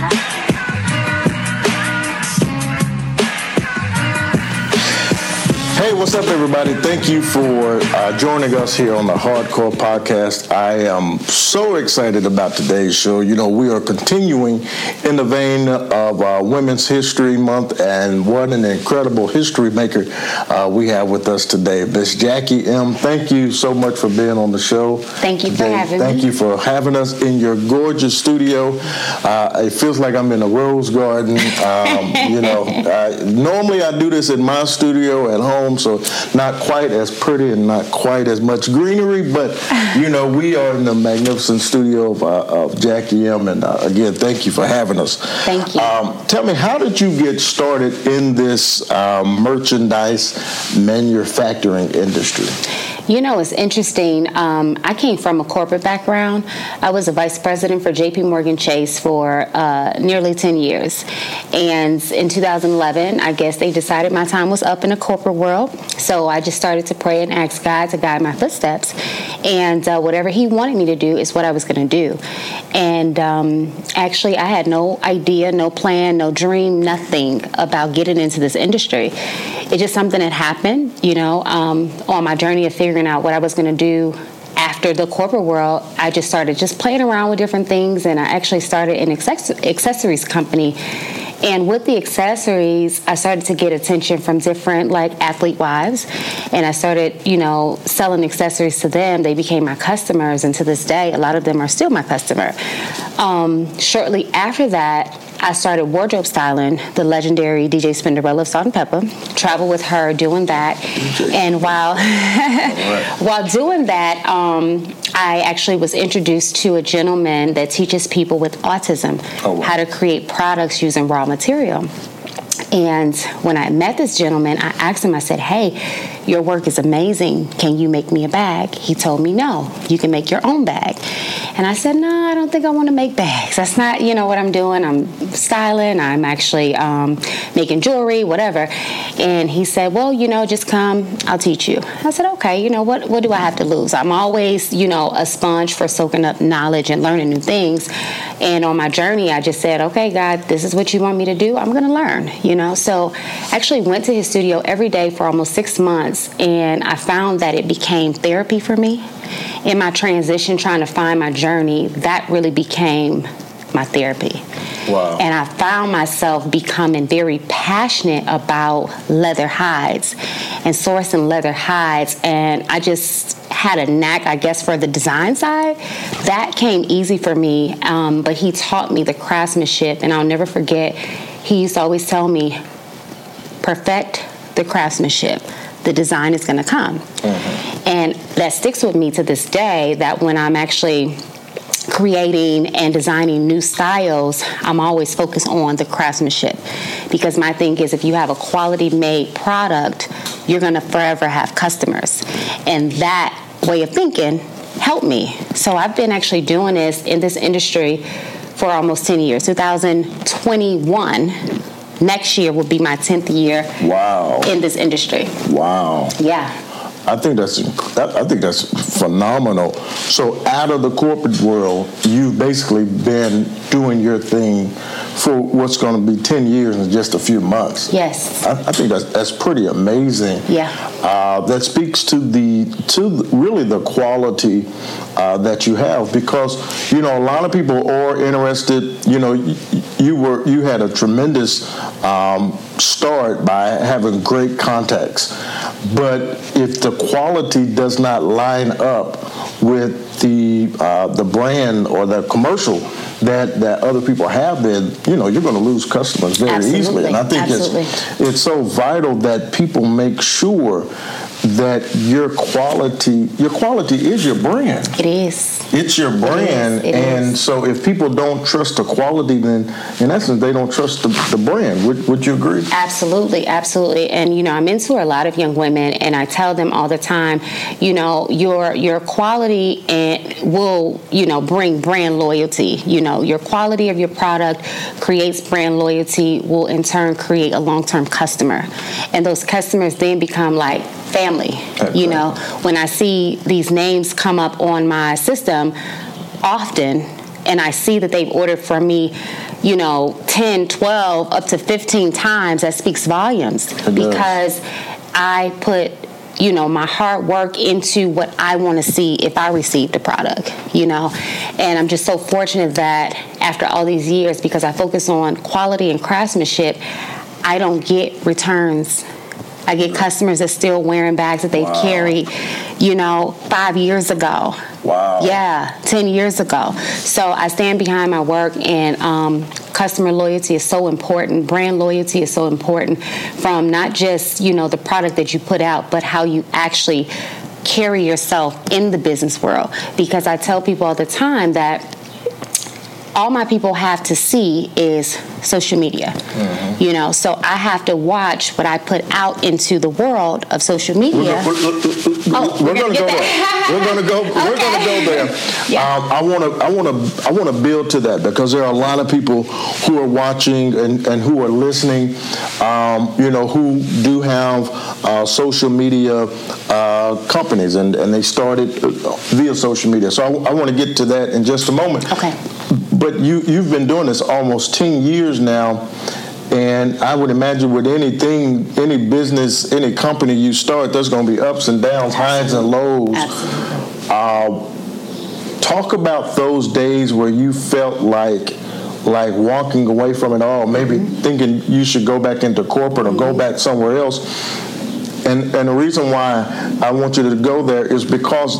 Hey, what's up, everybody? Thank you for uh, joining us here on the Hardcore Podcast. I am so excited about today's show. You know, we are continuing in the vein of uh, Women's History Month, and what an incredible history maker uh, we have with us today. Miss Jackie M., thank you so much for being on the show. Thank you today. for having thank me. Thank you for having us in your gorgeous studio. Uh, it feels like I'm in a rose garden. Um, you know, normally I do this in my studio at home so not quite as pretty and not quite as much greenery, but you know, we are in the magnificent studio of, uh, of Jackie M. And uh, again, thank you for having us. Thank you. Um, tell me, how did you get started in this um, merchandise manufacturing industry? You know, it's interesting. Um, I came from a corporate background. I was a vice president for JP Morgan Chase for uh, nearly 10 years. And in 2011, I guess they decided my time was up in the corporate world. So I just started to pray and ask God to guide my footsteps. And uh, whatever He wanted me to do is what I was going to do. And um, actually, I had no idea, no plan, no dream, nothing about getting into this industry. It's just something that happened, you know, um, on my journey of figuring out what I was going to do after the corporate world, I just started just playing around with different things, and I actually started an accessories company. And with the accessories, I started to get attention from different like athlete wives, and I started, you know, selling accessories to them. They became my customers, and to this day, a lot of them are still my customer. Um, shortly after that, I started wardrobe styling the legendary DJ Spinderella of Salt-N-Pepa. Traveled with her doing that, and while while doing that, um, I actually was introduced to a gentleman that teaches people with autism oh, wow. how to create products using raw material. And when I met this gentleman, I asked him, I said, Hey, your work is amazing. Can you make me a bag? He told me, No, you can make your own bag. And I said, No, I don't think I want to make bags. That's not, you know, what I'm doing. I'm styling, I'm actually um, making jewelry, whatever. And he said, Well, you know, just come, I'll teach you. I said, Okay, you know, what, what do I have to lose? I'm always, you know, a sponge for soaking up knowledge and learning new things. And on my journey, I just said, Okay, God, this is what you want me to do. I'm going to learn, you know. So I actually went to his studio every day for almost six months, and I found that it became therapy for me. In my transition, trying to find my journey, that really became my therapy. Wow. And I found myself becoming very passionate about leather hides and sourcing leather hides. And I just had a knack, I guess, for the design side. That came easy for me. Um, but he taught me the craftsmanship, and I'll never forget he used to always tell me, perfect the craftsmanship. The design is going to come. Mm-hmm. And that sticks with me to this day that when I'm actually creating and designing new styles, I'm always focused on the craftsmanship. Because my thing is, if you have a quality made product, you're going to forever have customers. And that way of thinking helped me. So I've been actually doing this in this industry for almost 10 years. 2021 next year will be my 10th year wow in this industry wow yeah I think that's I think that's phenomenal. So out of the corporate world, you've basically been doing your thing for what's going to be ten years in just a few months. Yes, I, I think that's that's pretty amazing. Yeah, uh, that speaks to the to the, really the quality uh, that you have because you know a lot of people are interested. You know, you, were you had a tremendous um, start by having great contacts, but if the quality does not line up with the uh, the brand or the commercial that that other people have, then you know you're going to lose customers very Absolutely. easily. And I think Absolutely. it's it's so vital that people make sure that your quality your quality is your brand. It is. It's your brand. It and is. so if people don't trust the quality, then in essence they don't trust the, the brand. Would, would you agree? Absolutely, absolutely. And you know, I mentor a lot of young women, and I tell them all the time, you know, your your quality and will you know bring brand loyalty. You know, your quality of your product creates brand loyalty. Will in turn create a long term customer, and those customers then become like family. You know, when I see these names come up on my system, often and I see that they've ordered from me, you know, 10, 12, up to 15 times, that speaks volumes because I put you know my hard work into what I want to see if I received a product, you know. And I'm just so fortunate that after all these years, because I focus on quality and craftsmanship, I don't get returns. I get customers that still wearing bags that they've wow. carried, you know, five years ago. Wow. Yeah, 10 years ago. So I stand behind my work, and um, customer loyalty is so important. Brand loyalty is so important from not just, you know, the product that you put out, but how you actually carry yourself in the business world. Because I tell people all the time that all my people have to see is social media. Mm-hmm. You know, so I have to watch what I put out into the world of social media. We're, we're, we're, oh, we're going to go there. We're going to go. okay. We're to go there. Yeah. Um, I want to. I want to. I want to build to that because there are a lot of people who are watching and, and who are listening. Um, you know, who do have uh, social media uh, companies and, and they started via social media. So I, I want to get to that in just a moment. Okay. But you you've been doing this almost ten years now, and I would imagine with anything, any business, any company you start, there's going to be ups and downs, highs and lows. Uh, talk about those days where you felt like like walking away from it all, maybe mm-hmm. thinking you should go back into corporate or mm-hmm. go back somewhere else. And and the reason why I want you to go there is because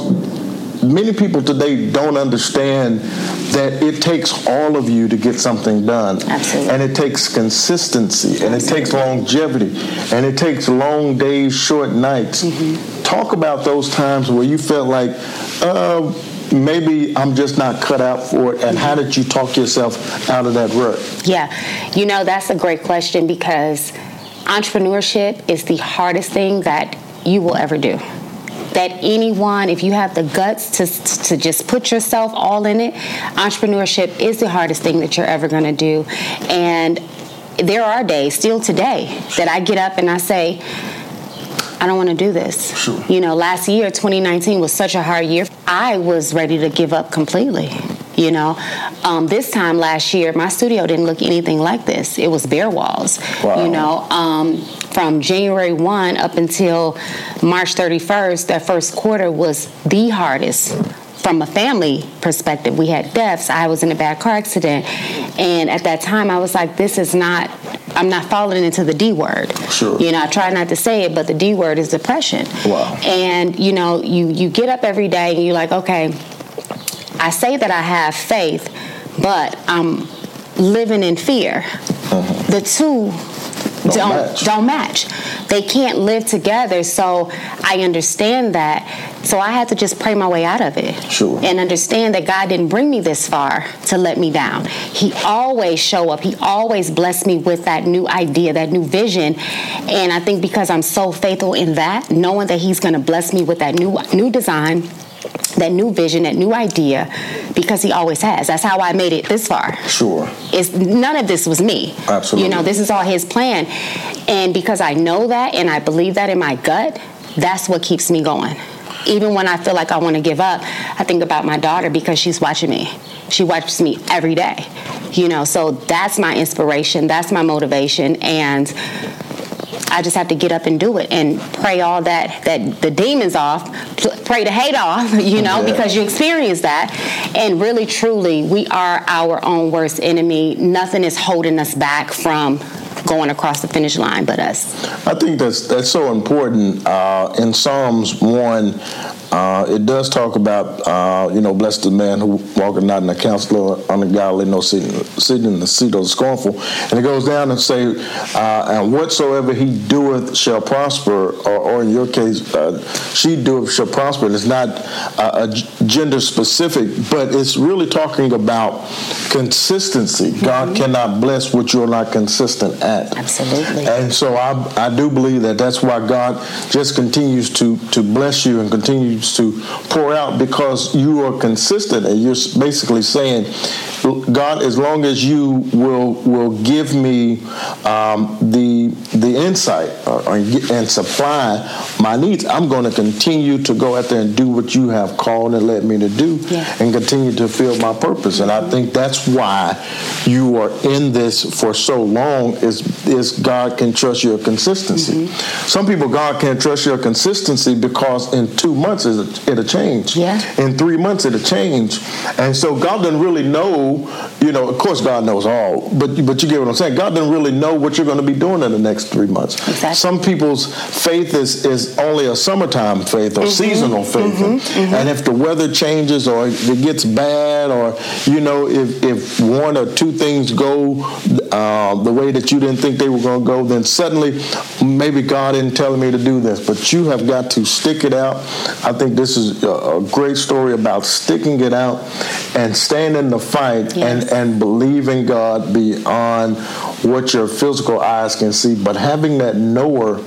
many people today don't understand that it takes all of you to get something done. Absolutely. And it takes consistency and Absolutely. it takes longevity and it takes long days, short nights. Mm-hmm. Talk about those times where you felt like, uh, maybe I'm just not cut out for it. And how did you talk yourself out of that rut? Yeah, you know, that's a great question because entrepreneurship is the hardest thing that you will ever do that anyone, if you have the guts to, to just put yourself all in it, entrepreneurship is the hardest thing that you're ever going to do. And there are days, still today, that I get up and I say, I don't want to do this. Sure. You know, last year, 2019, was such a hard year. I was ready to give up completely. You know, um, this time last year, my studio didn't look anything like this. It was bare walls. Wow. You know, um, from January 1 up until March 31st, that first quarter was the hardest from a family perspective. We had deaths. I was in a bad car accident. And at that time, I was like, this is not, I'm not falling into the D word. Sure. You know, I try not to say it, but the D word is depression. Wow. And, you know, you, you get up every day and you're like, okay, I say that I have faith, but I'm living in fear. Uh-huh. The two don't don't match. don't match. They can't live together. So I understand that. So I had to just pray my way out of it. Sure. And understand that God didn't bring me this far to let me down. He always show up. He always bless me with that new idea, that new vision. And I think because I'm so faithful in that, knowing that he's going to bless me with that new new design, that new vision, that new idea, because he always has. That's how I made it this far. Sure. It's none of this was me. Absolutely. You know, this is all his plan. And because I know that and I believe that in my gut, that's what keeps me going. Even when I feel like I want to give up, I think about my daughter because she's watching me. She watches me every day. You know, so that's my inspiration, that's my motivation and I just have to get up and do it and pray all that that the demons off, pray the hate off, you know, yeah. because you experience that. And really, truly, we are our own worst enemy. Nothing is holding us back from going across the finish line but us. I think that's that's so important. Uh, in Psalms one, uh, it does talk about, uh, you know, blessed the man who walketh not in the counsel of ungodly, no sitting, sitting in the seat of the scornful. And it goes down and say, uh, and whatsoever he doeth shall prosper, or, or in your case, uh, she doeth shall prosper. And it's not uh, a gender specific, but it's really talking about consistency. Mm-hmm. God cannot bless what you're not consistent at. Absolutely. And so I, I do believe that that's why God just continues to, to bless you and continue continues to pour out because you are consistent and you're basically saying, God, as long as you will will give me um, the the insight or, or, and supply my needs, I'm going to continue to go out there and do what you have called and led me to do, yeah. and continue to fill my purpose. And I think that's why you are in this for so long. Is is God can trust your consistency. Mm-hmm. Some people God can't trust your consistency because in two months it'll change. Yeah. In three months it'll change, and so God doesn't really know you know, of course, God knows all, but but you get what I'm saying. God doesn't really know what you're going to be doing in the next three months. Exactly. Some people's faith is is only a summertime faith or mm-hmm. seasonal faith, mm-hmm. And, mm-hmm. and, if the weather changes or it gets bad, or you know, if if one or two things go uh, the way that you didn't think they were going to go, then suddenly maybe God isn't telling me to do this. But you have got to stick it out. I think this is a, a great story about sticking it out and staying in the fight yes. and, and believing God beyond what your physical eyes can see, but having that knower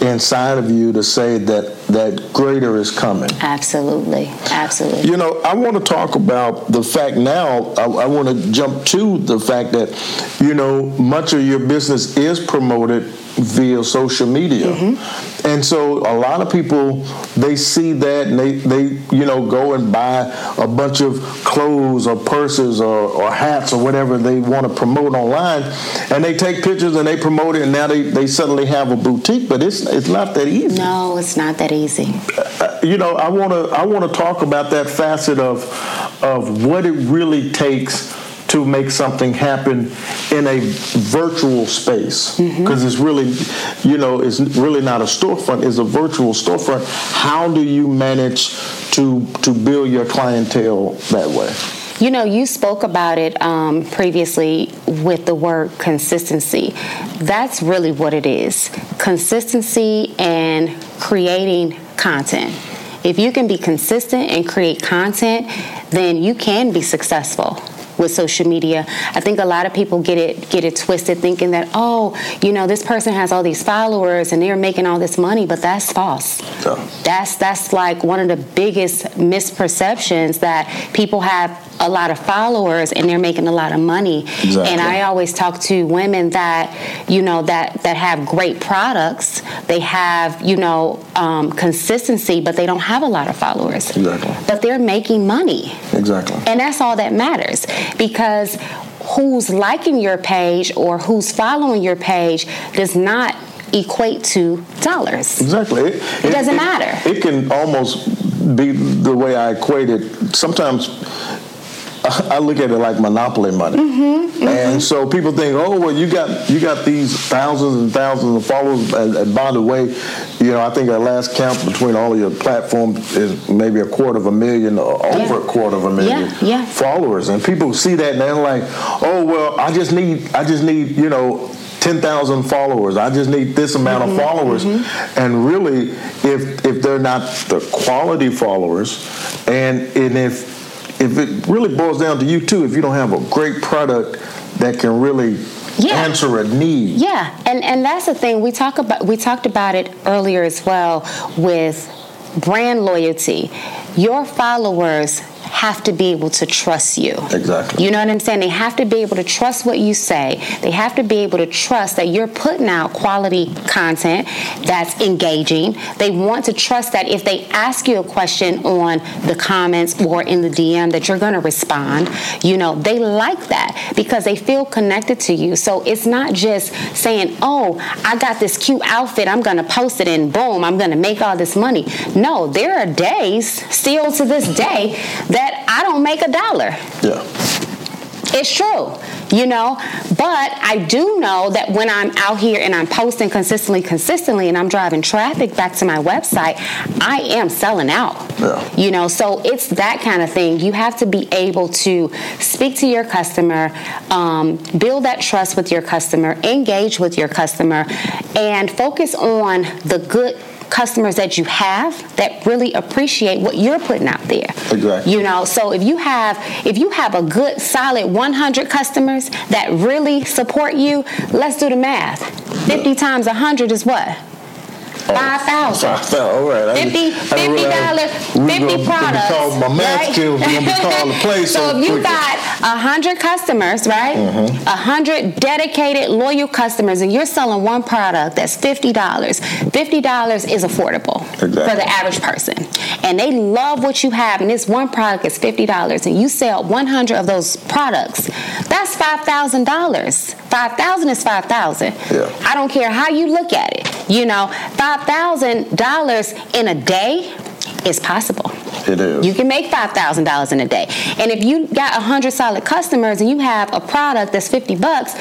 inside of you to say that that greater is coming. Absolutely, absolutely. You know, I want to talk about the fact now. I, I want to jump to the fact that you know much of your business is promoted via social media. Mm-hmm. And so a lot of people they see that and they, they you know go and buy a bunch of clothes or purses or, or hats or whatever they want to promote online and they take pictures and they promote it and now they, they suddenly have a boutique but it's it's not that easy. No, it's not that easy. Uh, you know, I want to I want to talk about that facet of of what it really takes to make something happen in a virtual space because mm-hmm. it's really you know it's really not a storefront it's a virtual storefront how do you manage to to build your clientele that way you know, you spoke about it um, previously with the word consistency. That's really what it is consistency and creating content. If you can be consistent and create content, then you can be successful with social media. I think a lot of people get it get it twisted thinking that oh, you know, this person has all these followers and they're making all this money, but that's false. Yeah. That's that's like one of the biggest misperceptions that people have a lot of followers and they're making a lot of money. Exactly. And I always talk to women that you know that that have great products. They have you know um, consistency, but they don't have a lot of followers. Exactly. But they're making money. Exactly. And that's all that matters because who's liking your page or who's following your page does not equate to dollars. Exactly. It, it doesn't it, matter. It can almost be the way I equate it. Sometimes I look at it like monopoly money, mm-hmm, mm-hmm. and so people think, oh well, you got you got these thousands and thousands of followers, and, and, by the way, you know I think our last count between all of your platforms is maybe a quarter of a million or yeah. over a quarter of a million yeah, yeah. followers, and people see that and they're like, oh well, I just need I just need you know 10,000 followers. I just need this amount mm-hmm, of followers. Mm-hmm. And really, if if they're not the quality followers, and and if if it really boils down to you too, if you don't have a great product that can really yeah. answer a need. Yeah, and and that's the thing we talk about. We talked about it earlier as well with brand loyalty. Your followers have to be able to trust you. Exactly. You know what I'm saying? They have to be able to trust what you say. They have to be able to trust that you're putting out quality content that's engaging. They want to trust that if they ask you a question on the comments or in the DM that you're going to respond. You know, they like that because they feel connected to you. So it's not just saying, "Oh, I got this cute outfit. I'm going to post it and boom, I'm going to make all this money." No, there are days still to this day that that I don't make a dollar. Yeah. It's true, you know, but I do know that when I'm out here and I'm posting consistently, consistently, and I'm driving traffic back to my website, I am selling out. Yeah. You know, so it's that kind of thing. You have to be able to speak to your customer, um, build that trust with your customer, engage with your customer, and focus on the good customers that you have that really appreciate what you're putting out there. Exactly. You know, so if you have if you have a good solid 100 customers that really support you, let's do the math. 50 times 100 is what? Five thousand. Five thousand. All right. Fifty fifty dollars. Fifty products. Call, my math right? skills are gonna be called to play. so, so if you quickly. got a hundred customers, right? Mm-hmm. A mm-hmm. hundred dedicated, loyal customers, and you're selling one product that's fifty dollars. Fifty dollars is affordable exactly. for the average person, and they love what you have. And this one product is fifty dollars, and you sell one hundred of those products. That's five thousand dollars. Five thousand is five thousand. Yeah. I don't care how you look at it. You know, five thousand dollars in a day is possible. It is. You can make five thousand dollars in a day, and if you got hundred solid customers and you have a product that's fifty bucks,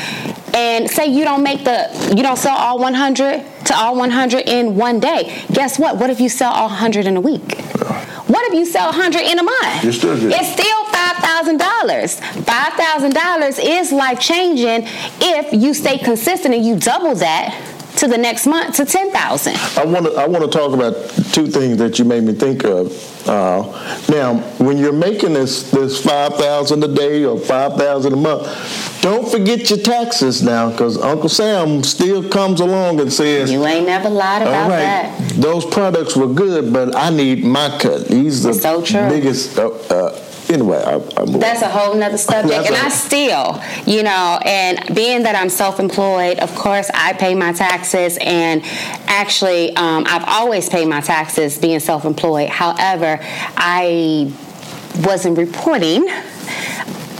and say you don't make the you don't sell all one hundred to all one hundred in one day. Guess what? What if you sell all hundred in a week? Yeah. What if you sell hundred in a month? You're still good. It's still five thousand dollars. Five thousand dollars is life changing if you stay consistent and you double that to the next month to 10,000. I want to I want to talk about two things that you made me think of. Uh, now, when you're making this this 5,000 a day or 5,000 a month, don't forget your taxes now cuz Uncle Sam still comes along and says You ain't never lied about that. Those products were good, but I need my cut. He's the so biggest uh, uh, anyway, I, I that's a whole nother subject. and I still, you know, and being that I'm self-employed, of course, I pay my taxes, and actually, um, I've always paid my taxes being self-employed. However, I wasn't reporting.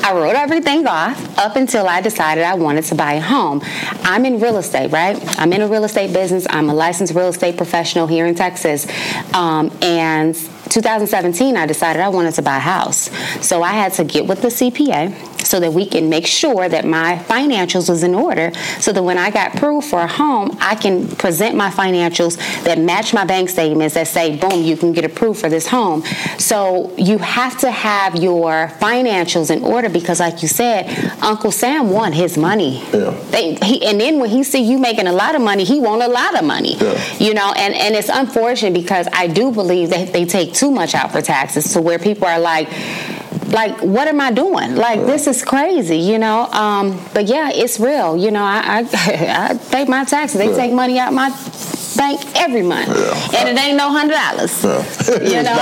I wrote everything off up until I decided I wanted to buy a home. I'm in real estate, right? I'm in a real estate business. I'm a licensed real estate professional here in Texas. Um, and 2017, I decided I wanted to buy a house. So I had to get with the CPA so that we can make sure that my financials was in order so that when I got approved for a home, I can present my financials that match my bank statements that say, boom, you can get approved for this home. So you have to have your financials in order because, like you said, Uncle Sam want his money. Yeah. They, he, and then when he see you making a lot of money, he want a lot of money. Yeah. You know, and, and it's unfortunate because I do believe that they take too much out for taxes to where people are like, like what am I doing? Like this is crazy, you know. Um, but yeah, it's real. You know, I I, I pay my taxes. They yeah. take money out my bank every month, and it ain't no hundred dollars. You know,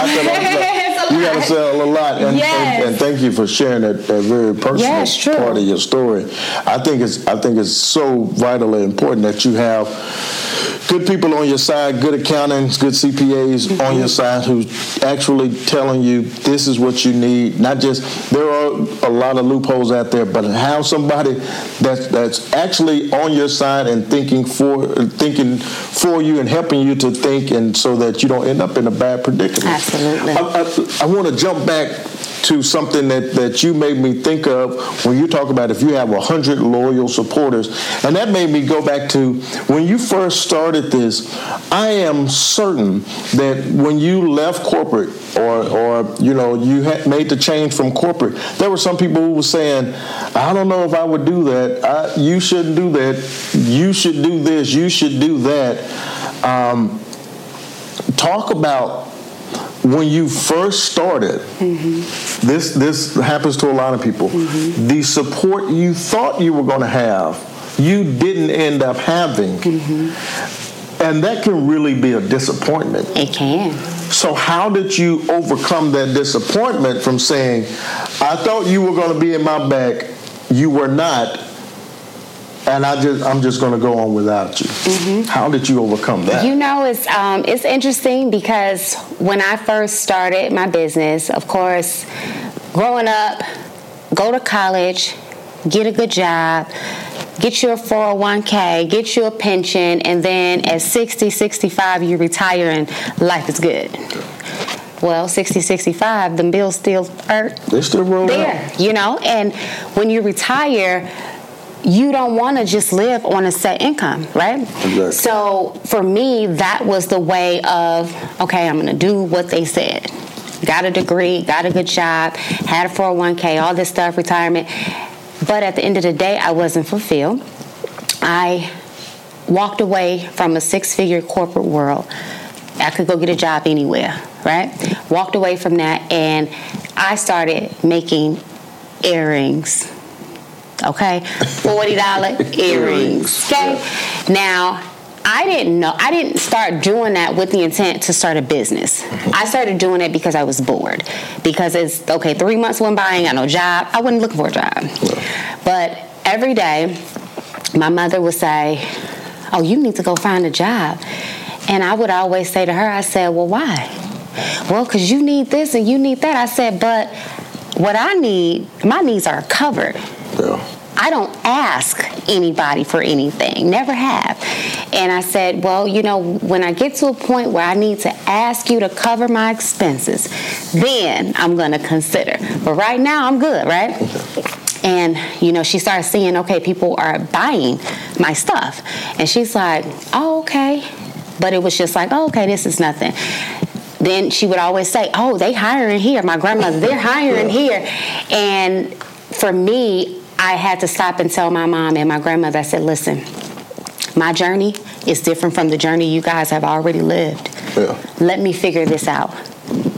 you got to sell a lot. And, yes. and, and, thank you for sharing that, that very personal yes, part of your story. I think it's I think it's so vitally important that you have good people on your side, good accountants, good CPAs mm-hmm. on your side who's actually telling you this is what you need. Not just there are a lot of loopholes out there, but have somebody that's that's actually on your side and thinking for thinking for you and helping you to think, and so that you don't end up in a bad predicament. Absolutely. I, I, I want to jump back to something that, that you made me think of when you talk about if you have 100 loyal supporters. And that made me go back to when you first started this, I am certain that when you left corporate or, or you know, you made the change from corporate, there were some people who were saying, I don't know if I would do that. I, you shouldn't do that. You should do this. You should do that. Um, talk about when you first started, mm-hmm. this this happens to a lot of people. Mm-hmm. The support you thought you were going to have, you didn't end up having, mm-hmm. and that can really be a disappointment. It can. So how did you overcome that disappointment from saying, "I thought you were going to be in my back, you were not," and I just I'm just going to go on without you. Mm-hmm. How did you overcome that? You know, it's um, it's interesting because when I first started my business, of course, growing up, go to college, get a good job, get you a 401k, get you a pension, and then at 60, 65, you retire and life is good. Well, 60, 65, the bills still are they still roll there, out. you know. And when you retire, you don't want to just live on a set income, right? Exactly. So for me, that was the way of okay, I'm going to do what they said. Got a degree, got a good job, had a 401k, all this stuff, retirement. But at the end of the day, I wasn't fulfilled. I walked away from a six figure corporate world. I could go get a job anywhere, right? Walked away from that and I started making earrings okay? $40 earrings, okay? Now, I didn't know. I didn't start doing that with the intent to start a business. Mm-hmm. I started doing it because I was bored. Because it's okay. Three months went by, I ain't got no job. I wasn't looking for a job. But every day, my mother would say, "Oh, you need to go find a job," and I would always say to her, "I said, well, why?" Well, because you need this and you need that. I said, but what I need, my needs are covered. Yeah. I don't ask anybody for anything, never have. And I said, Well, you know, when I get to a point where I need to ask you to cover my expenses, then I'm going to consider. But right now, I'm good, right? And, you know, she started seeing, okay, people are buying my stuff. And she's like, Oh, okay. But it was just like, oh, okay, this is nothing then she would always say, "Oh, they hiring here." My grandmother, they're hiring here, and for me, I had to stop and tell my mom and my grandmother. I said, "Listen, my journey is different from the journey you guys have already lived. Yeah. Let me figure this out."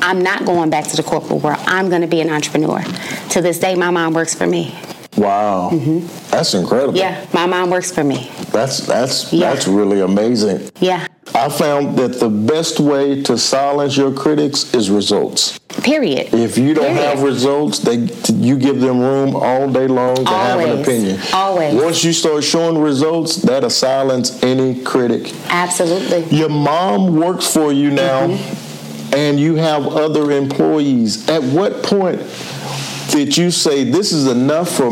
I'm not going back to the corporate world. I'm going to be an entrepreneur. To this day, my mom works for me. Wow, mm-hmm. that's incredible. Yeah, my mom works for me. That's that's yeah. that's really amazing. Yeah. I found that the best way to silence your critics is results. Period. If you don't Period. have results, they you give them room all day long to Always. have an opinion. Always. Once you start showing results, that'll silence any critic. Absolutely. Your mom works for you now, mm-hmm. and you have other employees. At what point? did you say this is enough for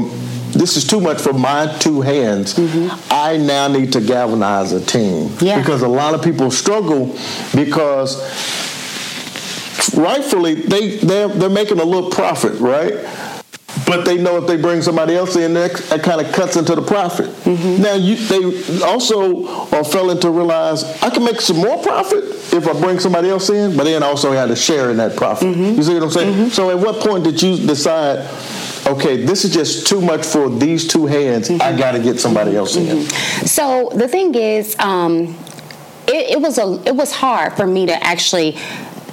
this is too much for my two hands. Mm-hmm. I now need to galvanize a team. Yeah. Because a lot of people struggle because rightfully they they're, they're making a little profit, right? But they know if they bring somebody else in, that, that kind of cuts into the profit. Mm-hmm. Now, you, they also are failing to realize I can make some more profit if I bring somebody else in, but then also had to share in that profit. Mm-hmm. You see what I'm saying? Mm-hmm. So, at what point did you decide? Okay, this is just too much for these two hands. I mm-hmm. got to get somebody else in. Mm-hmm. So the thing is, um, it, it was a it was hard for me to actually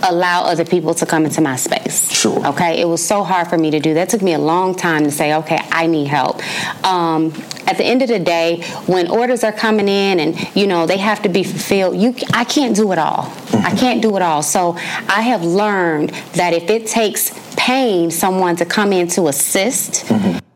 allow other people to come into my space. Sure. Okay. It was so hard for me to do. That took me a long time to say, okay, I need help. Um, at the end of the day, when orders are coming in and you know they have to be fulfilled, you I can't do it all. Mm-hmm. I can't do it all. So I have learned that if it takes pain someone to come in to assist. Mm-hmm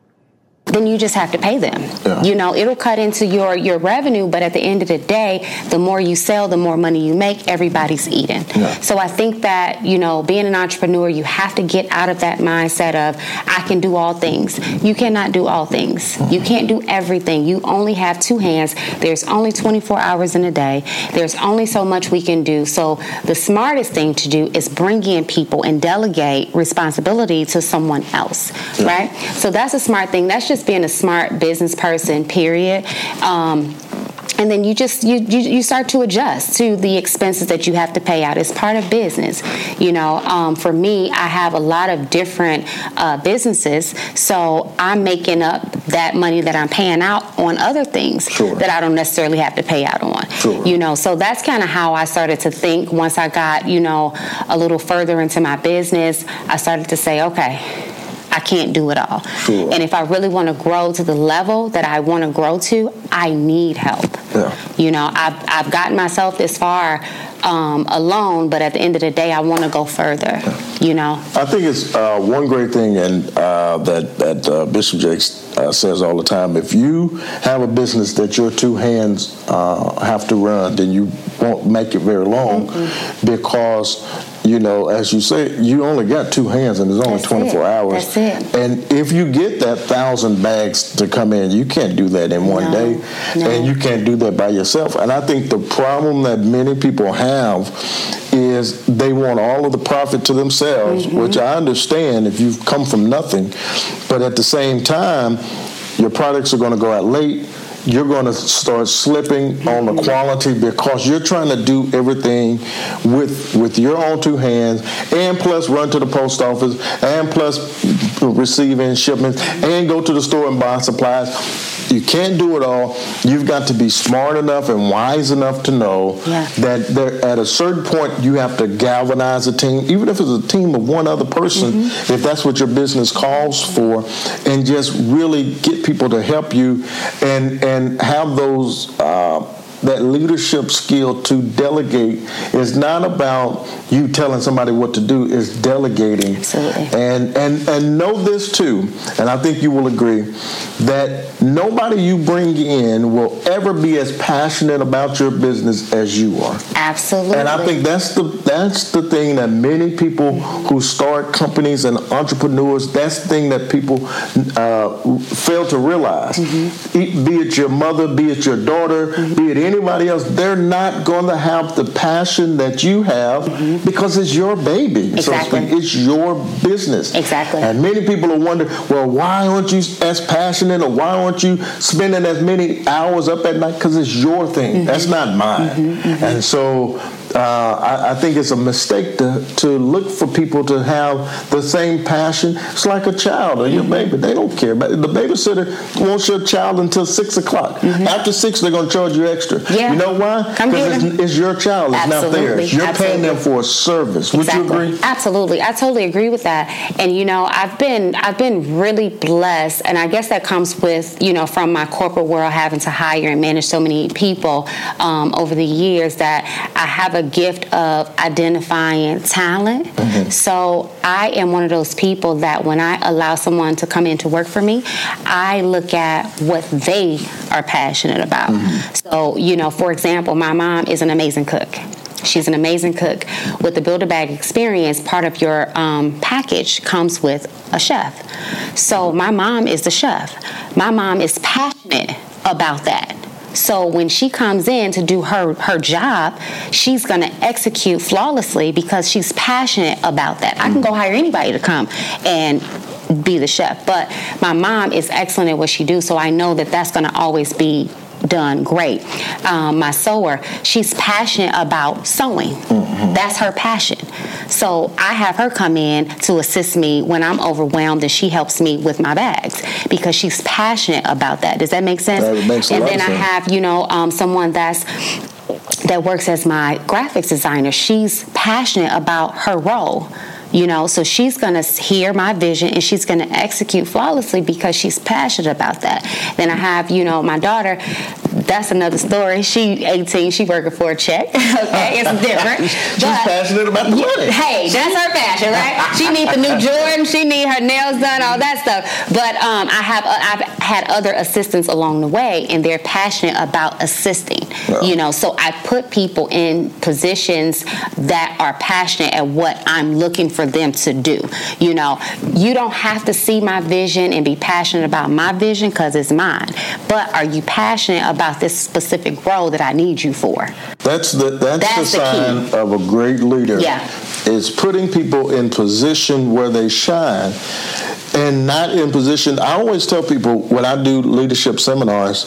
then you just have to pay them. Yeah. You know, it'll cut into your your revenue, but at the end of the day, the more you sell, the more money you make. Everybody's eating. Yeah. So I think that you know, being an entrepreneur, you have to get out of that mindset of I can do all things. You cannot do all things. You can't do everything. You only have two hands. There's only 24 hours in a day. There's only so much we can do. So the smartest thing to do is bring in people and delegate responsibility to someone else, yeah. right? So that's a smart thing. That's just just being a smart business person, period. Um, and then you just you, you, you start to adjust to the expenses that you have to pay out it's part of business you know um, for me i have a lot of different uh, businesses so i'm making up that money that i'm paying out on other things sure. that i don't necessarily have to pay out on sure. you know so that's kind of how i started to think once i got you know a little further into my business i started to say okay I can't do it all. Sure. And if I really want to grow to the level that I want to grow to, I need help. Yeah. You know, I've, I've gotten myself this far um, alone, but at the end of the day, I want to go further. Yeah. You know. I think it's uh, one great thing, and uh, that that uh, Bishop Jakes uh, says all the time. If you have a business that your two hands uh, have to run, then you won't make it very long, mm-hmm. because you know, as you say, you only got two hands and there's only That's 24 it. hours. That's it. And if you get that thousand bags to come in, you can't do that in one no. day. No. And you can't do that by yourself. And I think the problem that many people have is they want all of the profit to themselves, mm-hmm. which I understand if you've come from nothing. But at the same time, your products are going to go out late you're going to start slipping on the quality because you're trying to do everything with with your own two hands and plus run to the post office and plus receive in shipments and go to the store and buy supplies you can't do it all. You've got to be smart enough and wise enough to know yeah. that there, at a certain point you have to galvanize a team, even if it's a team of one other person, mm-hmm. if that's what your business calls for, and just really get people to help you and and have those. Uh, that leadership skill to delegate is not about you telling somebody what to do, it's delegating. Absolutely. And and and know this too, and I think you will agree that nobody you bring in will ever be as passionate about your business as you are. Absolutely. And I think that's the that's the thing that many people who start companies and entrepreneurs, that's the thing that people uh, fail to realize. Mm-hmm. Be it your mother, be it your daughter, mm-hmm. be it anybody else, they're not going to have the passion that you have mm-hmm. because it's your baby. Exactly. So it's your business. Exactly. And many people will wonder, well, why aren't you as passionate or why aren't you spending as many hours up at night? Because it's your thing. Mm-hmm. That's not mine. Mm-hmm. Mm-hmm. And so uh, I, I, think it's a mistake to, to look for people to have the same passion. It's like a child or your baby. They don't care. But the babysitter wants your child until six o'clock. Mm-hmm. After six, they're going to charge you extra. Yeah. You know why? Because it's, it's, your child. It's Absolutely. not theirs. You're Absolutely. paying them for a service. Would exactly. you agree? Absolutely. I totally agree with that. And you know, I've been I've been really blessed, and I guess that comes with you know from my corporate world having to hire and manage so many people um, over the years that I have a gift of identifying talent. Mm-hmm. So I am one of those people that when I allow someone to come in to work for me, I look at what they are passionate about. Mm-hmm. So, you know, for example, my mom is an amazing cook. She's an amazing cook. With the Build a Bag experience, part of your um, package comes with a chef. So my mom is the chef. My mom is passionate about that. So when she comes in to do her her job, she's going to execute flawlessly because she's passionate about that. I can go hire anybody to come and be the chef, but my mom is excellent at what she do, so I know that that's going to always be done great. Um, my sewer, she's passionate about sewing. Mm-hmm. That's her passion. So I have her come in to assist me when I'm overwhelmed, and she helps me with my bags because she's passionate about that. Does that make sense? That makes and then I have, you know, um, someone that's that works as my graphics designer. She's passionate about her role you know so she's going to hear my vision and she's going to execute flawlessly because she's passionate about that then i have you know my daughter that's another story. She 18 she working for a check. Okay it's different. She's but, passionate about the money. hey that's her passion right? She needs the new jordan she need her nails done all that stuff. But um, i have uh, i've had other assistants along the way and they're passionate about assisting you know? So i put people in positions that are passionate at what i'm looking for for them to do. You know, you don't have to see my vision and be passionate about my vision because it's mine. But are you passionate about this specific role that I need you for? That's the that's, that's the, the sign key. of a great leader. Yeah. Is putting people in position where they shine and not in position. I always tell people when I do leadership seminars,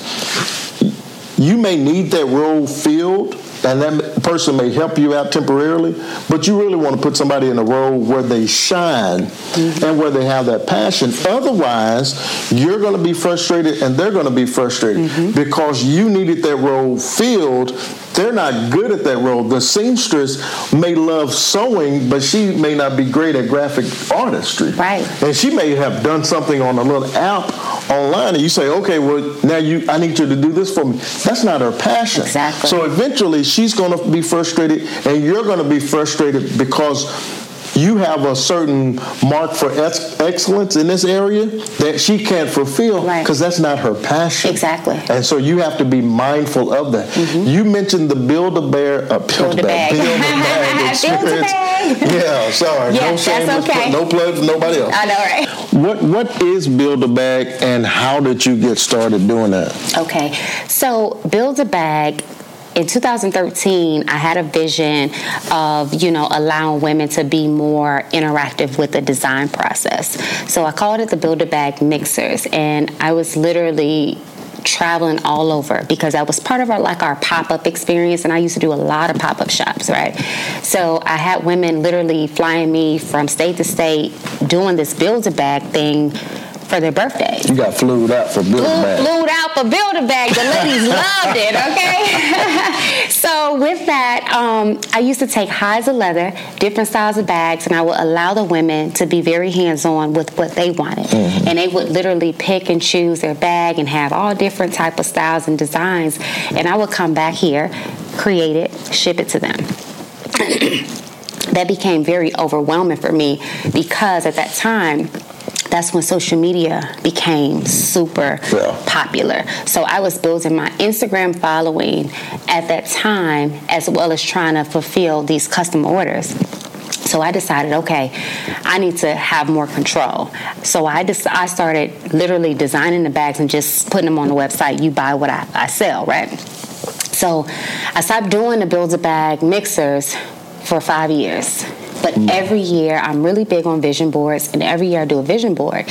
you may need that role filled and that person may help you out temporarily, but you really want to put somebody in a role where they shine mm-hmm. and where they have that passion. Otherwise, you're going to be frustrated and they're going to be frustrated mm-hmm. because you needed that role filled they're not good at that role. The seamstress may love sewing, but she may not be great at graphic artistry. Right. And she may have done something on a little app online, and you say, okay, well, now you, I need you to do this for me. That's not her passion. Exactly. So eventually, she's going to be frustrated, and you're going to be frustrated because you have a certain mark for ex- excellence in this area that she can't fulfill because right. that's not her passion. Exactly. And so you have to be mindful of that. Mm-hmm. You mentioned the build a bear, uh, build, build a bag, build a bag experience. yeah, sorry. Yeah, no shame, that's okay. no plug for nobody else. I know, right? What What is build a bag, and how did you get started doing that? Okay, so build a bag in 2013, I had a vision of, you know, allowing women to be more interactive with the design process. So I called it the Build a Bag Mixers, and I was literally traveling all over because that was part of our like our pop-up experience and I used to do a lot of pop-up shops, right? So I had women literally flying me from state to state doing this build a bag thing for their birthdays. You got flued out for build bag. Flued out builder bag. The ladies loved it, okay? so with that, um, I used to take highs of leather, different styles of bags, and I would allow the women to be very hands-on with what they wanted. Mm-hmm. And they would literally pick and choose their bag and have all different type of styles and designs. And I would come back here, create it, ship it to them. that became very overwhelming for me because at that time that's when social media became super yeah. popular. So I was building my Instagram following at that time as well as trying to fulfill these custom orders. So I decided, okay, I need to have more control. So I just I started literally designing the bags and just putting them on the website. You buy what I, I sell, right? So I stopped doing the build a bag mixers for five years. But mm. every year, I'm really big on vision boards, and every year I do a vision board.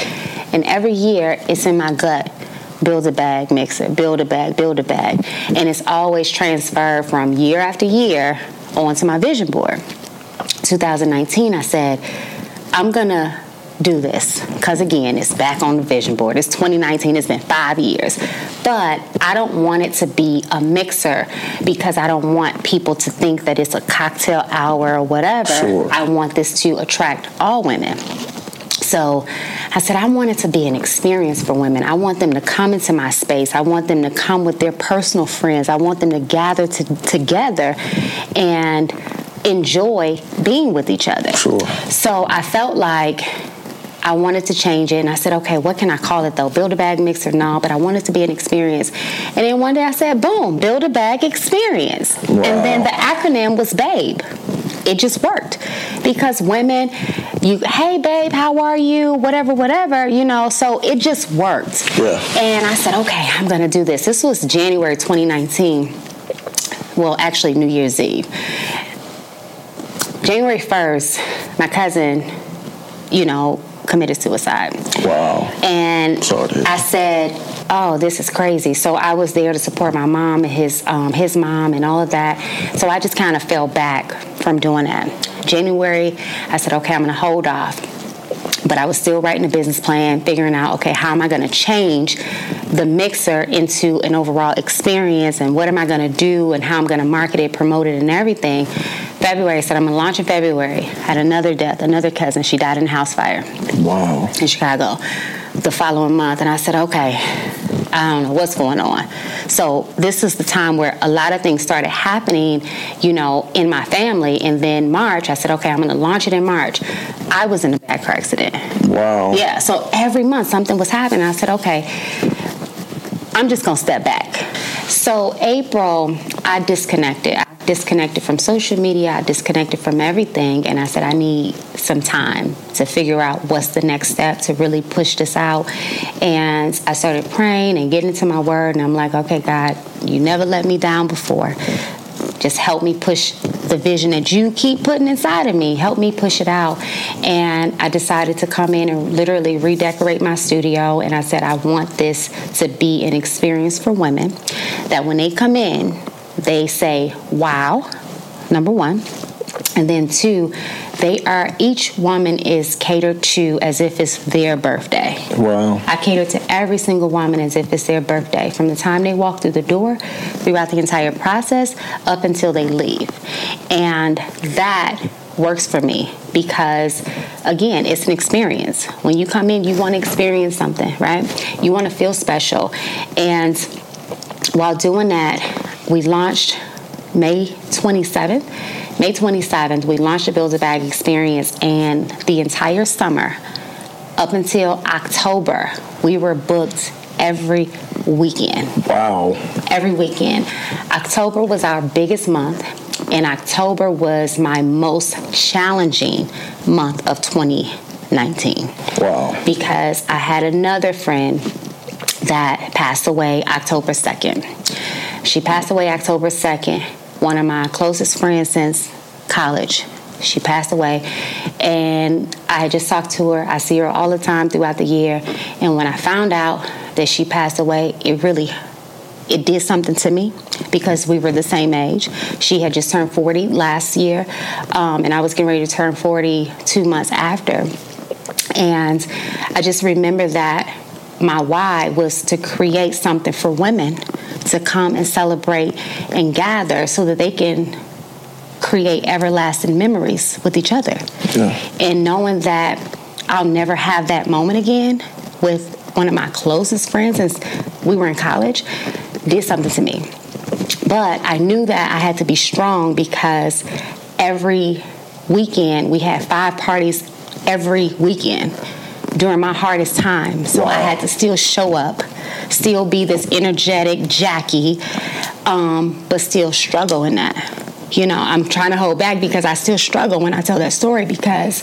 And every year, it's in my gut build a bag, mix it, build a bag, build a bag. And it's always transferred from year after year onto my vision board. 2019, I said, I'm gonna do this because again it's back on the vision board it's 2019 it's been five years but i don't want it to be a mixer because i don't want people to think that it's a cocktail hour or whatever sure. i want this to attract all women so I said, I want it to be an experience for women. I want them to come into my space. I want them to come with their personal friends. I want them to gather to, together and enjoy being with each other. Sure. So I felt like I wanted to change it, and I said, okay, what can I call it though? Build a bag mixer? No, but I want it to be an experience. And then one day I said, boom, build a bag experience. Wow. And then the acronym was BABE. It just worked because women, you, hey babe, how are you? Whatever, whatever, you know. So it just worked. Yeah. And I said, okay, I'm gonna do this. This was January 2019. Well, actually, New Year's Eve. January 1st, my cousin, you know, committed suicide. Wow. And I said, "Oh, this is crazy." So I was there to support my mom and his um, his mom and all of that. So I just kind of fell back from doing that. January, I said, "Okay, I'm going to hold off." But I was still writing a business plan, figuring out, okay, how am I going to change the mixer into an overall experience and what am I going to do and how I'm going to market it, promote it, and everything. February, said I'm gonna launch in February. Had another death, another cousin. She died in a house fire. Wow. In Chicago. The following month, and I said, okay, I don't know what's going on. So this is the time where a lot of things started happening, you know, in my family. And then March, I said, okay, I'm gonna launch it in March. I was in a bad car accident. Wow. Yeah. So every month something was happening. I said, okay, I'm just gonna step back. So April, I disconnected disconnected from social media, I disconnected from everything, and I said, I need some time to figure out what's the next step to really push this out. And I started praying and getting into my word, and I'm like, okay, God, you never let me down before. Just help me push the vision that you keep putting inside of me. Help me push it out. And I decided to come in and literally redecorate my studio. And I said, I want this to be an experience for women that when they come in, they say, wow, number one. And then two, they are each woman is catered to as if it's their birthday. Wow. I cater to every single woman as if it's their birthday from the time they walk through the door throughout the entire process up until they leave. And that works for me because again it's an experience when you come in you want to experience something right you want to feel special and while doing that we launched May 27th. May 27th, we launched the Build a Bag experience, and the entire summer, up until October, we were booked every weekend. Wow. Every weekend. October was our biggest month, and October was my most challenging month of 2019. Wow. Because I had another friend that passed away October 2nd. She passed away October 2nd, one of my closest friends since college. She passed away, and I just talked to her. I see her all the time throughout the year, and when I found out that she passed away, it really it did something to me because we were the same age. She had just turned 40 last year, um, and I was getting ready to turn 40 two months after. And I just remember that my why was to create something for women to come and celebrate and gather so that they can create everlasting memories with each other. Yeah. And knowing that I'll never have that moment again with one of my closest friends since we were in college did something to me. But I knew that I had to be strong because every weekend we had five parties every weekend during my hardest time. So wow. I had to still show up, still be this energetic Jackie, um, but still struggle in that you know, I'm trying to hold back because I still struggle when I tell that story because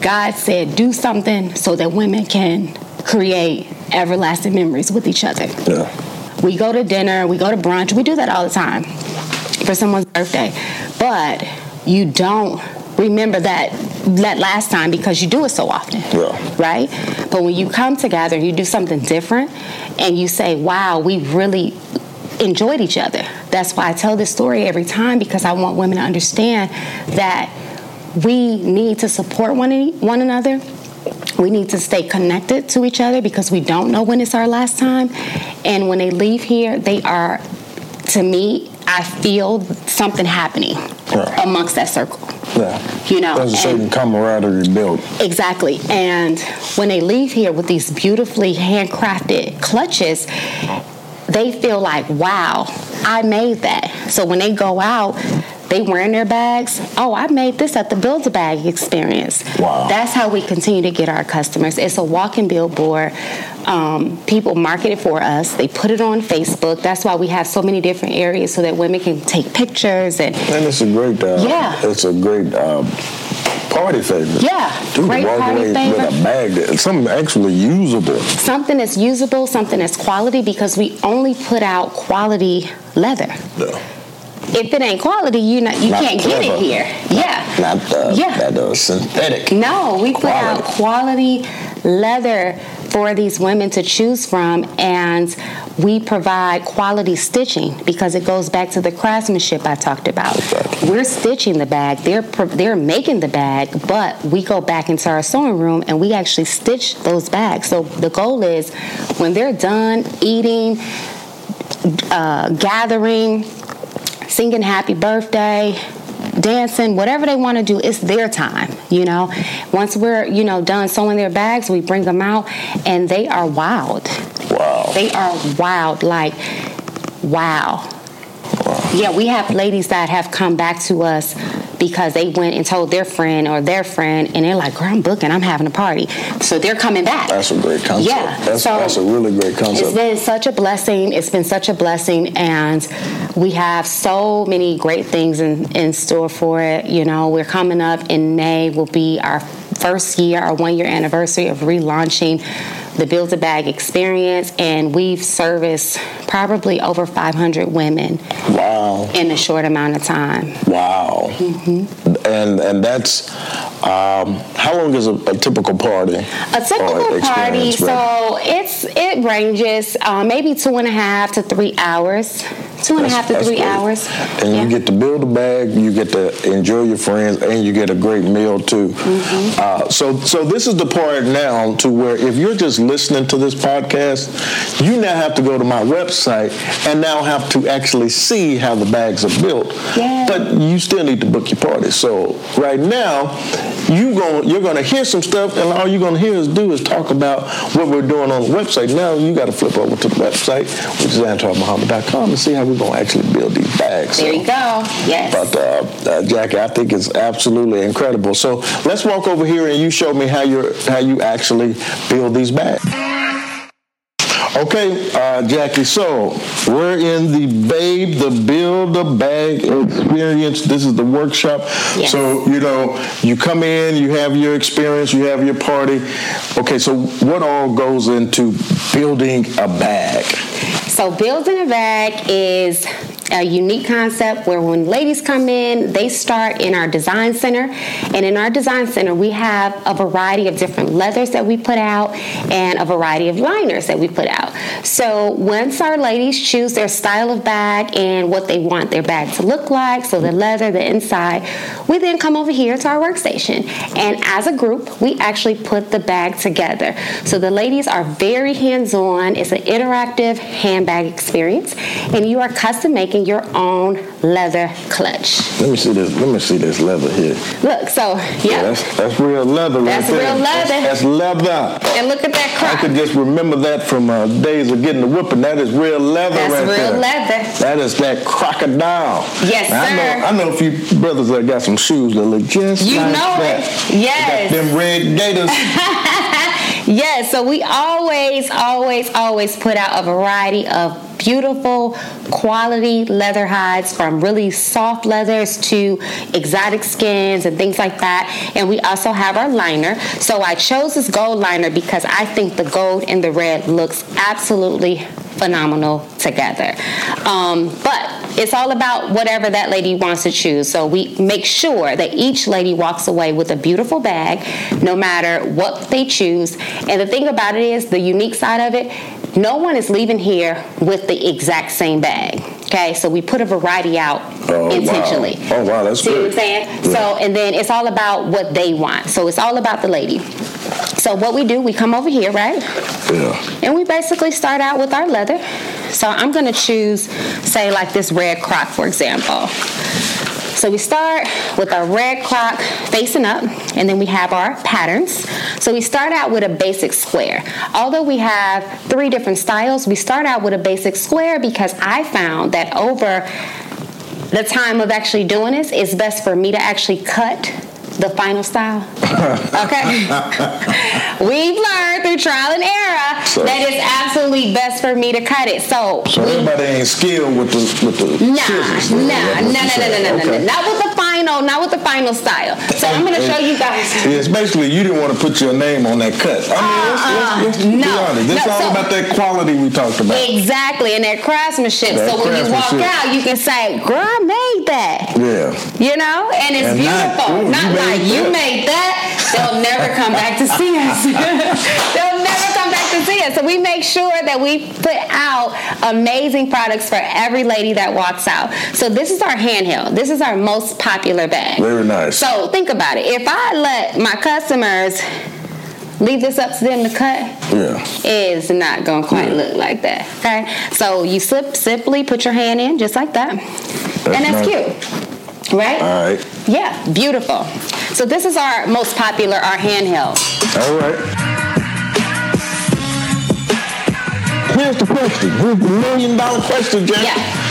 God said, do something so that women can create everlasting memories with each other. Yeah. We go to dinner, we go to brunch, we do that all the time for someone's birthday. But you don't remember that that last time because you do it so often. Yeah. Right? But when you come together and you do something different and you say, wow, we really enjoyed each other. That's why I tell this story every time because I want women to understand that we need to support one, one another. We need to stay connected to each other because we don't know when it's our last time. And when they leave here, they are, to me, I feel something happening yeah. amongst that circle. Yeah. You know, there's a certain camaraderie built. Exactly. And when they leave here with these beautifully handcrafted clutches, they feel like, wow, I made that. So when they go out, they wearing their bags. Oh, I made this at the Build a Bag experience. Wow. That's how we continue to get our customers. It's a walking billboard. Um, people market it for us. They put it on Facebook. That's why we have so many different areas so that women can take pictures and. And it's a great. Uh, yeah. It's a great. Um, party favor. Yeah, Dude, great walk party favor. With a bag, that, something actually usable. Something that's usable, something that's quality, because we only put out quality leather. Yeah. If it ain't quality, you not you not can't clever. get it here. Yeah. Not the yeah. that uh, synthetic. No, we put quality. out quality leather for these women to choose from and we provide quality stitching because it goes back to the craftsmanship I talked about. We're stitching the bag, they're they're making the bag, but we go back into our sewing room and we actually stitch those bags. So the goal is when they're done eating, uh, gathering, singing happy birthday, dancing, whatever they want to do, it's their time, you know. Once we're, you know, done sewing their bags, we bring them out and they are wild. Wow. They are wild, like, wow. wow. Yeah, we have ladies that have come back to us because they went and told their friend or their friend, and they're like, "Girl, I'm booking. I'm having a party." So they're coming back. That's a great concept. Yeah, that's, so that's a really great concept. It's been such a blessing. It's been such a blessing, and we have so many great things in, in store for it. You know, we're coming up in May. Will be our first year, our one year anniversary of relaunching the Build a Bag experience, and we've serviced probably over 500 women. Wow! In a short amount of time. Wow! Mm-hmm. And and that's um, how long is a, a, typical party? A typical party, so it's it ranges uh, maybe two and a half to three hours. Two and a half to three great. hours. And yeah. you get to build a bag, you get to enjoy your friends, and you get a great meal too. Mm-hmm. Uh, so so this is the part now to where if you're just listening to this podcast, you now have to go to my website and now have to actually see how the bags are built. But you still need to book your party. So right now, you going you're going to hear some stuff, and all you're going to hear us do is talk about what we're doing on the website. Now you got to flip over to the website, which is AntarMuhammad.com, and see how we're to actually build these bags. There so, you go. Yes. But uh, uh, Jackie, I think it's absolutely incredible. So let's walk over here, and you show me how you how you actually build these bags. Okay, uh, Jackie, so we're in the Babe, the Build a Bag experience. This is the workshop. Yes. So, you know, you come in, you have your experience, you have your party. Okay, so what all goes into building a bag? So, building a bag is a unique concept where when ladies come in, they start in our design center. And in our design center, we have a variety of different leathers that we put out and a variety of liners that we put out. So once our ladies choose their style of bag and what they want their bag to look like, so the leather, the inside, we then come over here to our workstation. And as a group, we actually put the bag together. So the ladies are very hands on. It's an interactive handbag experience. And you are custom making your own leather clutch. Let me see this. Let me see this leather here. Look, so yeah, yeah that's, that's real leather. That's right real leather. That's, that's, leather. And look at that crop. I could just remember that from uh, days of getting the whipping. That is real leather. That's right real there. leather. That is that crocodile. Yes, now, sir. I know, I know a few brothers that got some shoes that look just you like know that. It. Yes. them red gators. yes. So we always, always, always put out a variety of beautiful quality leather hides from really soft leathers to exotic skins and things like that. And we also have our liner. So I chose this gold liner because I think the gold and the red looks absolutely phenomenal together. Um, but it's all about whatever that lady wants to choose. So we make sure that each lady walks away with a beautiful bag, no matter what they choose. And the thing about it is, the unique side of it, no one is leaving here with the exact same bag. Okay, so we put a variety out oh, intentionally. Wow. Oh wow, that's See good. what I'm saying? Yeah. So and then it's all about what they want. So it's all about the lady. So what we do, we come over here, right? Yeah. And we basically start out with our leather. So I'm gonna choose, say, like this red croc, for example. So we start with our red croc facing up, and then we have our patterns. So we start out with a basic square. Although we have three different styles, we start out with a basic square because I found that over the time of actually doing this, it's best for me to actually cut the final style. Okay. We've learned through trial and error so, that it's absolutely best for me to cut it. So, so everybody ain't skilled with the with the nah, scissors. Nah, nah, nah, nah, nah, nah, nah, nah, not with the final not with the final style. So I'm going to show you guys. Yes, basically you didn't want to put your name on that cut. I mean, uh, let's, let's, let's no, be honest. This no, all so, about that quality we talked about. Exactly, and that craftsmanship. That so when you walk out, you can say, "Girl, I made that." Yeah. You know, and it's and beautiful. Not, ooh, not like you made that. They'll never come back to see us. They'll never come back to see us. So we make sure that we put out amazing products for every lady that walks out. So this is our handheld. This is our most popular bag. Very nice. So think about it. If I let my customers leave this up to them to cut, yeah. it's not gonna quite yeah. look like that. Okay, so you slip, simply put your hand in just like that, that's and that's nice. cute. Right? All right. Yeah, beautiful. So this is our most popular, our handheld. All right. Here's the question. Here's the million dollar question, Jack. Yeah.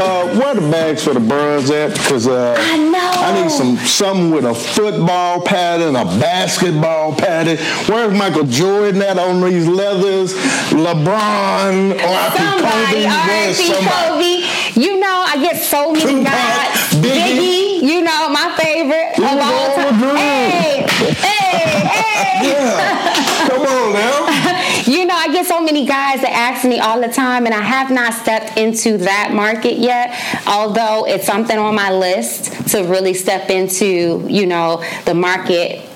Uh, where are the bags for the birds at? Because uh, I know I need some something with a football pattern, a basketball pattern. Where's Michael Jordan at on these leathers? LeBron or somebody, Kobe? Kobe. You know, I get so many guys. Biggie. Biggie. you know, my favorite of all time. Hey, hey, hey. Yeah. Come on now. You know, I get so many guys that ask me all the time, and I have not stepped into that market yet, although it's something on my list to really step into, you know, the market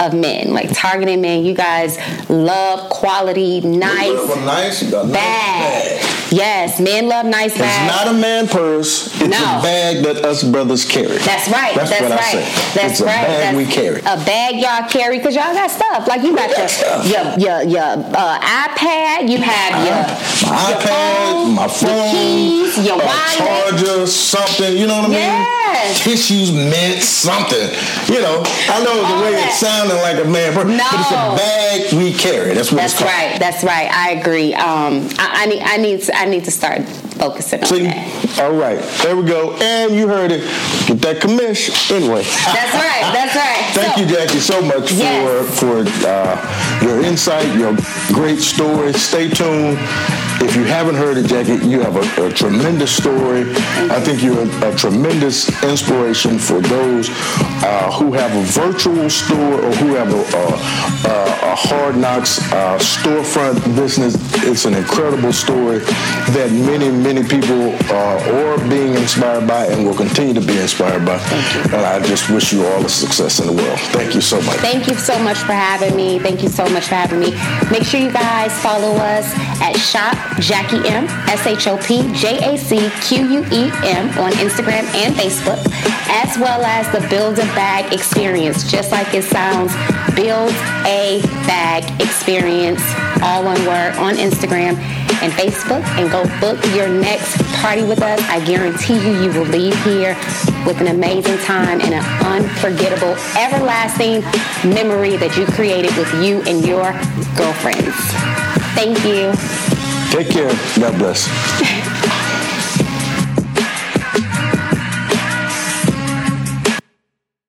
of men, like targeting men. You guys love quality, nice, nice bag. Nice Yes, men love nice bags. It's not a man purse. It's no. a bag that us brothers carry. That's right. That's, That's what right. I say. That's it's right. a bag That's we carry. A bag y'all carry because y'all got stuff. Like you got, got your, your, your your uh, iPad. You have uh, your my your iPad, phone, my phone, your keys, your wallet, charger, something. You know what I mean? Yes. Tissues, meant something. You know, I know the way that. it sounded like a man no. but it's a bag we carry. That's what That's it's called. right. That's right. I agree. Um, I, I need I need to, I need to start focusing on that. All right, there we go. And you heard it. Get that commission anyway. That's right. That's right. Thank so, you, Jackie, so much yes. for for uh, your insight, your great story. Stay tuned If you haven't heard it, Jackie, you have a, a tremendous story. I think you're a, a tremendous inspiration for those uh, who have a virtual store or who have a, a, a hard knocks uh, storefront business. It's an incredible story that many, many people uh, are being inspired by and will continue to be inspired by. And I just wish you all the success in the world. Thank you so much. Thank you so much for having me. Thank you so much for having me. Make sure you guys follow us at Shop Jackie M, S H O P J A C Q U E M on Instagram and Facebook, as well as the Build a Bag Experience, just like it sounds. Build a Bag Experience, all one word, on Instagram and Facebook, and go book your next party with us. I guarantee you, you will leave here with an amazing time and an unforgettable, everlasting memory that you created with you and your girlfriends. Thank you. Take care. God bless.